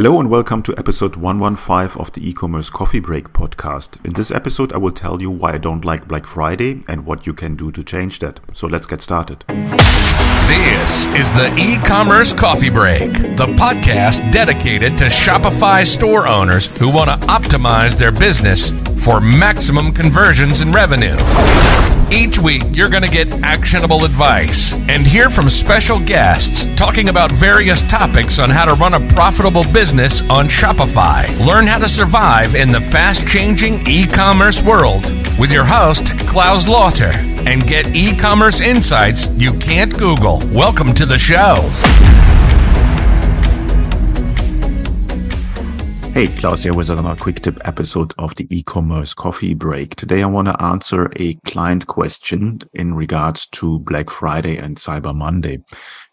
Hello and welcome to episode 115 of the e-commerce coffee break podcast. In this episode, I will tell you why I don't like Black Friday and what you can do to change that. So let's get started. This is the e-commerce coffee break, the podcast dedicated to Shopify store owners who want to optimize their business for maximum conversions and revenue. Each week, you're going to get actionable advice and hear from special guests talking about various topics on how to run a profitable business on Shopify. Learn how to survive in the fast changing e commerce world with your host, Claus Lauter, and get e commerce insights you can't Google. Welcome to the show. Hey, Claus here with another quick tip episode of the e-commerce coffee break. Today I want to answer a client question in regards to Black Friday and Cyber Monday.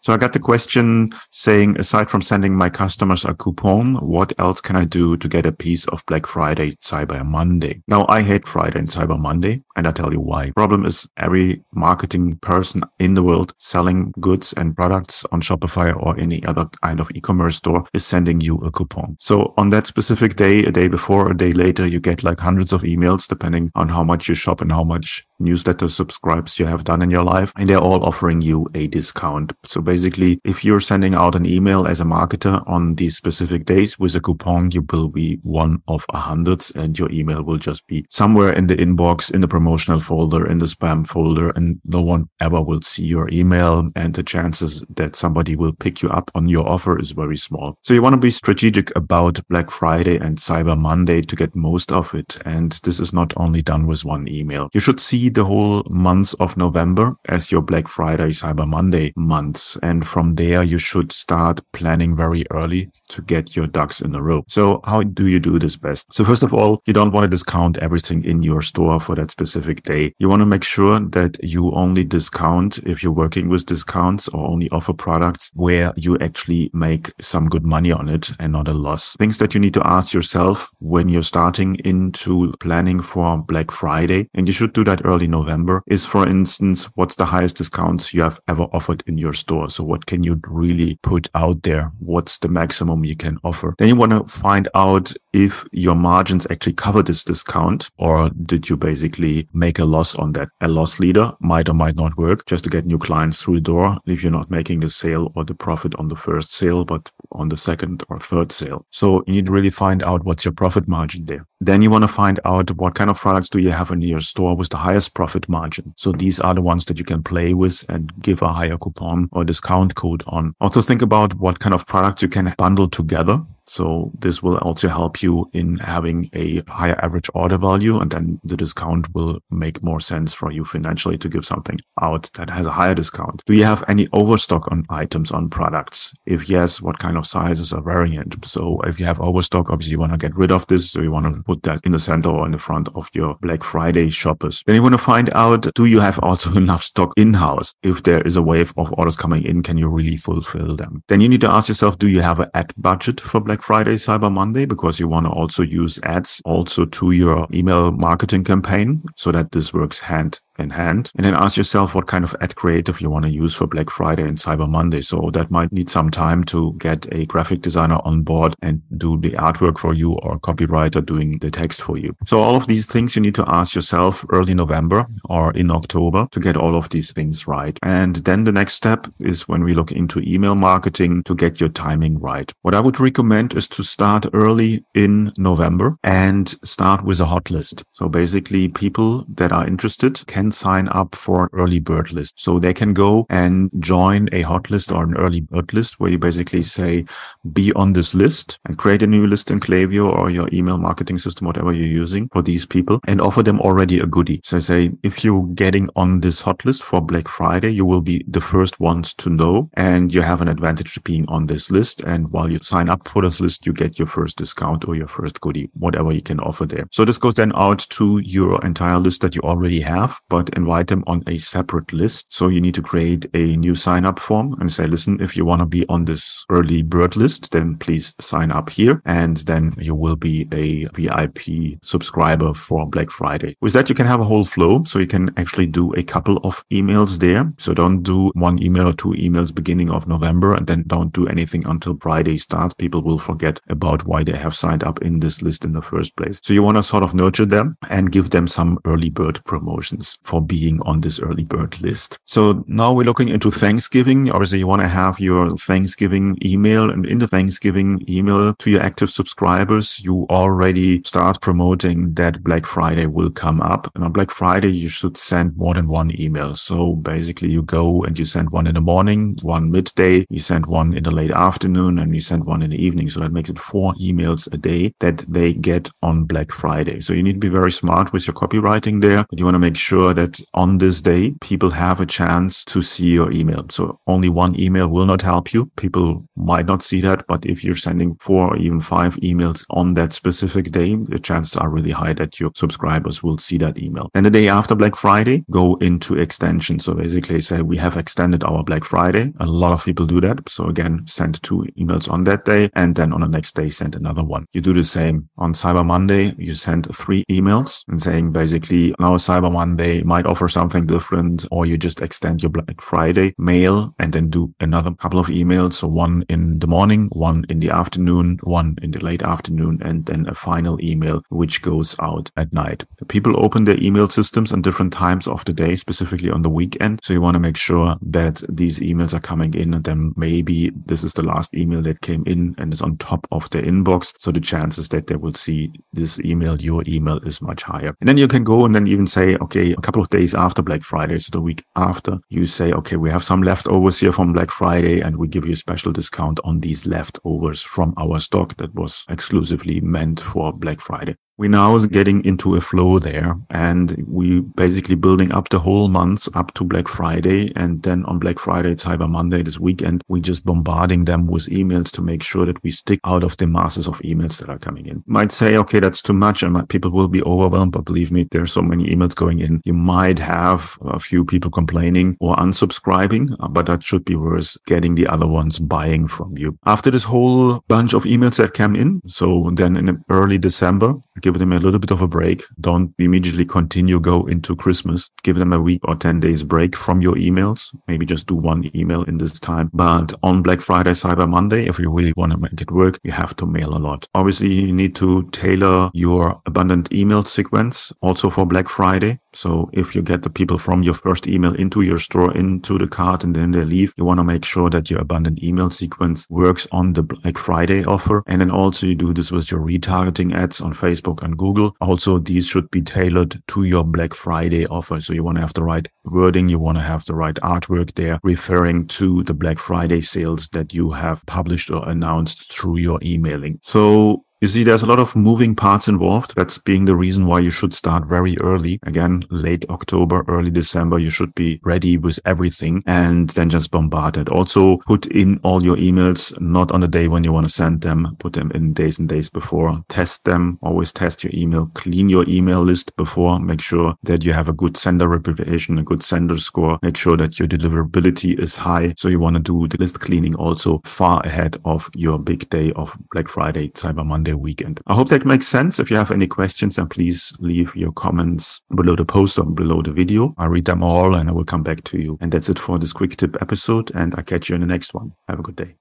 So I got the question saying, aside from sending my customers a coupon, what else can I do to get a piece of Black Friday, Cyber Monday? Now I hate Friday and Cyber Monday, and I tell you why. Problem is every marketing person in the world selling goods and products on Shopify or any other kind of e-commerce store is sending you a coupon. So on that specific day, a day before, a day later, you get like hundreds of emails depending on how much you shop and how much newsletter subscribes you have done in your life. And they're all offering you a discount. So basically, if you're sending out an email as a marketer on these specific days with a coupon, you will be one of a hundreds and your email will just be somewhere in the inbox, in the promotional folder, in the spam folder, and no one ever will see your email. And the chances that somebody will pick you up on your offer is very small. So you want to be strategic about Black Friday and Cyber Monday to get most of it. And this is not only done with one email. You should see the whole month of November as your Black Friday, Cyber Monday months. And from there, you should start planning very early to get your ducks in a row. So how do you do this best? So first of all, you don't want to discount everything in your store for that specific day. You want to make sure that you only discount if you're working with discounts or only offer products where you actually make some good money on it and not a loss. Things that you need to ask yourself when you're starting into planning for Black Friday, and you should do that early November, is for instance, what's the highest discounts you have ever offered in your store? So what can you really put out there? What's the maximum you can offer? Then you want to find out if your margins actually cover this discount or did you basically make a loss on that? A loss leader might or might not work just to get new clients through the door if you're not making the sale or the profit on the first sale, but on the second or third sale. So you need to really find out what's your profit margin there. Then you want to find out what kind of products do you have in your store with the highest profit margin. So these are the ones that you can play with and give a higher coupon or discount code on. Also think about what kind of products you can bundle together so this will also help you in having a higher average order value. And then the discount will make more sense for you financially to give something out that has a higher discount. Do you have any overstock on items on products? If yes, what kind of sizes are variant? So if you have overstock, obviously you want to get rid of this. So you want to put that in the center or in the front of your Black Friday shoppers. Then you want to find out, do you have also enough stock in house? If there is a wave of orders coming in, can you really fulfill them? Then you need to ask yourself, do you have an ad budget for Black Black Friday, Cyber Monday, because you want to also use ads also to your email marketing campaign so that this works hand in hand. And then ask yourself what kind of ad creative you want to use for Black Friday and Cyber Monday. So that might need some time to get a graphic designer on board and do the artwork for you or copywriter doing the text for you. So all of these things you need to ask yourself early November or in October to get all of these things right. And then the next step is when we look into email marketing to get your timing right. What I would recommend is to start early in November and start with a hot list. So basically people that are interested can can sign up for an early bird list. So they can go and join a hot list or an early bird list where you basically say, be on this list and create a new list in Klaviyo or your email marketing system, whatever you're using for these people and offer them already a goodie. So I say, if you're getting on this hot list for Black Friday, you will be the first ones to know and you have an advantage to being on this list. And while you sign up for this list, you get your first discount or your first goodie, whatever you can offer there. So this goes then out to your entire list that you already have, but but invite them on a separate list. So you need to create a new sign up form and say, listen, if you want to be on this early bird list, then please sign up here. And then you will be a VIP subscriber for Black Friday. With that, you can have a whole flow. So you can actually do a couple of emails there. So don't do one email or two emails beginning of November and then don't do anything until Friday starts. People will forget about why they have signed up in this list in the first place. So you want to sort of nurture them and give them some early bird promotions for being on this early bird list. So now we're looking into Thanksgiving. Obviously, you want to have your Thanksgiving email and in the Thanksgiving email to your active subscribers, you already start promoting that Black Friday will come up. And on Black Friday, you should send more than one email. So basically you go and you send one in the morning, one midday, you send one in the late afternoon and you send one in the evening. So that makes it four emails a day that they get on Black Friday. So you need to be very smart with your copywriting there, but you want to make sure that on this day, people have a chance to see your email. So only one email will not help you. People might not see that, but if you're sending four or even five emails on that specific day, the chances are really high that your subscribers will see that email. And the day after Black Friday, go into extension. So basically say we have extended our Black Friday. A lot of people do that. So again, send two emails on that day and then on the next day, send another one. You do the same on Cyber Monday. You send three emails and saying basically now Cyber Monday might offer something different or you just extend your Black Friday mail and then do another couple of emails. So one in the morning, one in the afternoon, one in the late afternoon, and then a final email, which goes out at night. People open their email systems on different times of the day, specifically on the weekend. So you want to make sure that these emails are coming in and then maybe this is the last email that came in and is on top of their inbox. So the chances that they will see this email, your email is much higher. And then you can go and then even say, okay, couple of days after Black Friday, so the week after, you say, okay, we have some leftovers here from Black Friday and we give you a special discount on these leftovers from our stock that was exclusively meant for Black Friday. We're now getting into a flow there and we basically building up the whole month up to Black Friday. And then on Black Friday, Cyber Monday this weekend, we just bombarding them with emails to make sure that we stick out of the masses of emails that are coming in. Might say, okay, that's too much and people will be overwhelmed, but believe me, there's so many emails going in. You might have a few people complaining or unsubscribing, uh, but that should be worth getting the other ones buying from you. After this whole bunch of emails that came in, so then in early December, give them a little bit of a break. Don't immediately continue, go into Christmas. Give them a week or 10 days break from your emails. Maybe just do one email in this time. But on Black Friday, Cyber Monday, if you really want to make it work, you have to mail a lot. Obviously, you need to tailor your abandoned email sequence also for Black Friday. So if you get the people from your first email into your store, into the cart, and then they leave, you want to make sure that your abandoned email sequence works on the Black Friday offer. And then also you do this with your retargeting ads on Facebook and Google. Also, these should be tailored to your Black Friday offer. So you want to have the right wording. You want to have the right artwork there referring to the Black Friday sales that you have published or announced through your emailing. So you see, there's a lot of moving parts involved. That's being the reason why you should start very early. Again, late October, early December, you should be ready with everything and then just bombard it. Also put in all your emails, not on the day when you want to send them, put them in days and days before. Test them. Always test your email. Clean your email list before. Make sure that you have a good sender reputation, a good sender score. Make sure that your deliverability is high. So you want to do the list cleaning also far ahead of your big day of Black Friday, Cyber Monday weekend. I hope that makes sense. If you have any questions, then please leave your comments below the post or below the video. I read them all and I will come back to you. And that's it for this quick tip episode. And I catch you in the next one. Have a good day.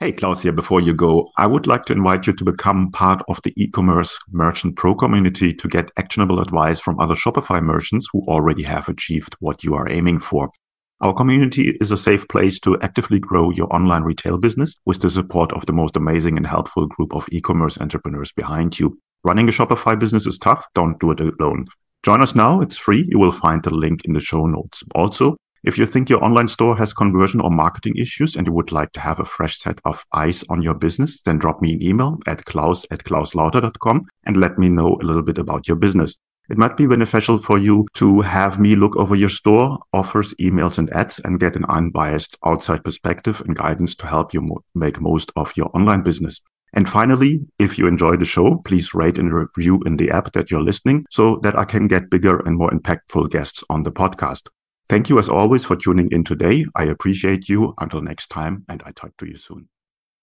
Hey, Claus here. Before you go, I would like to invite you to become part of the e-commerce merchant pro community to get actionable advice from other Shopify merchants who already have achieved what you are aiming for. Our community is a safe place to actively grow your online retail business with the support of the most amazing and helpful group of e-commerce entrepreneurs behind you. Running a Shopify business is tough. Don't do it alone. Join us now. It's free. You will find the link in the show notes. Also, if you think your online store has conversion or marketing issues and you would like to have a fresh set of eyes on your business, then drop me an email at claus at clauslauter.com and let me know a little bit about your business. It might be beneficial for you to have me look over your store, offers, emails, and ads and get an unbiased outside perspective and guidance to help you mo- make most of your online business. And finally, if you enjoy the show, please rate and review in the app that you're listening so that I can get bigger and more impactful guests on the podcast. Thank you as always for tuning in today. I appreciate you. Until next time, and I talk to you soon.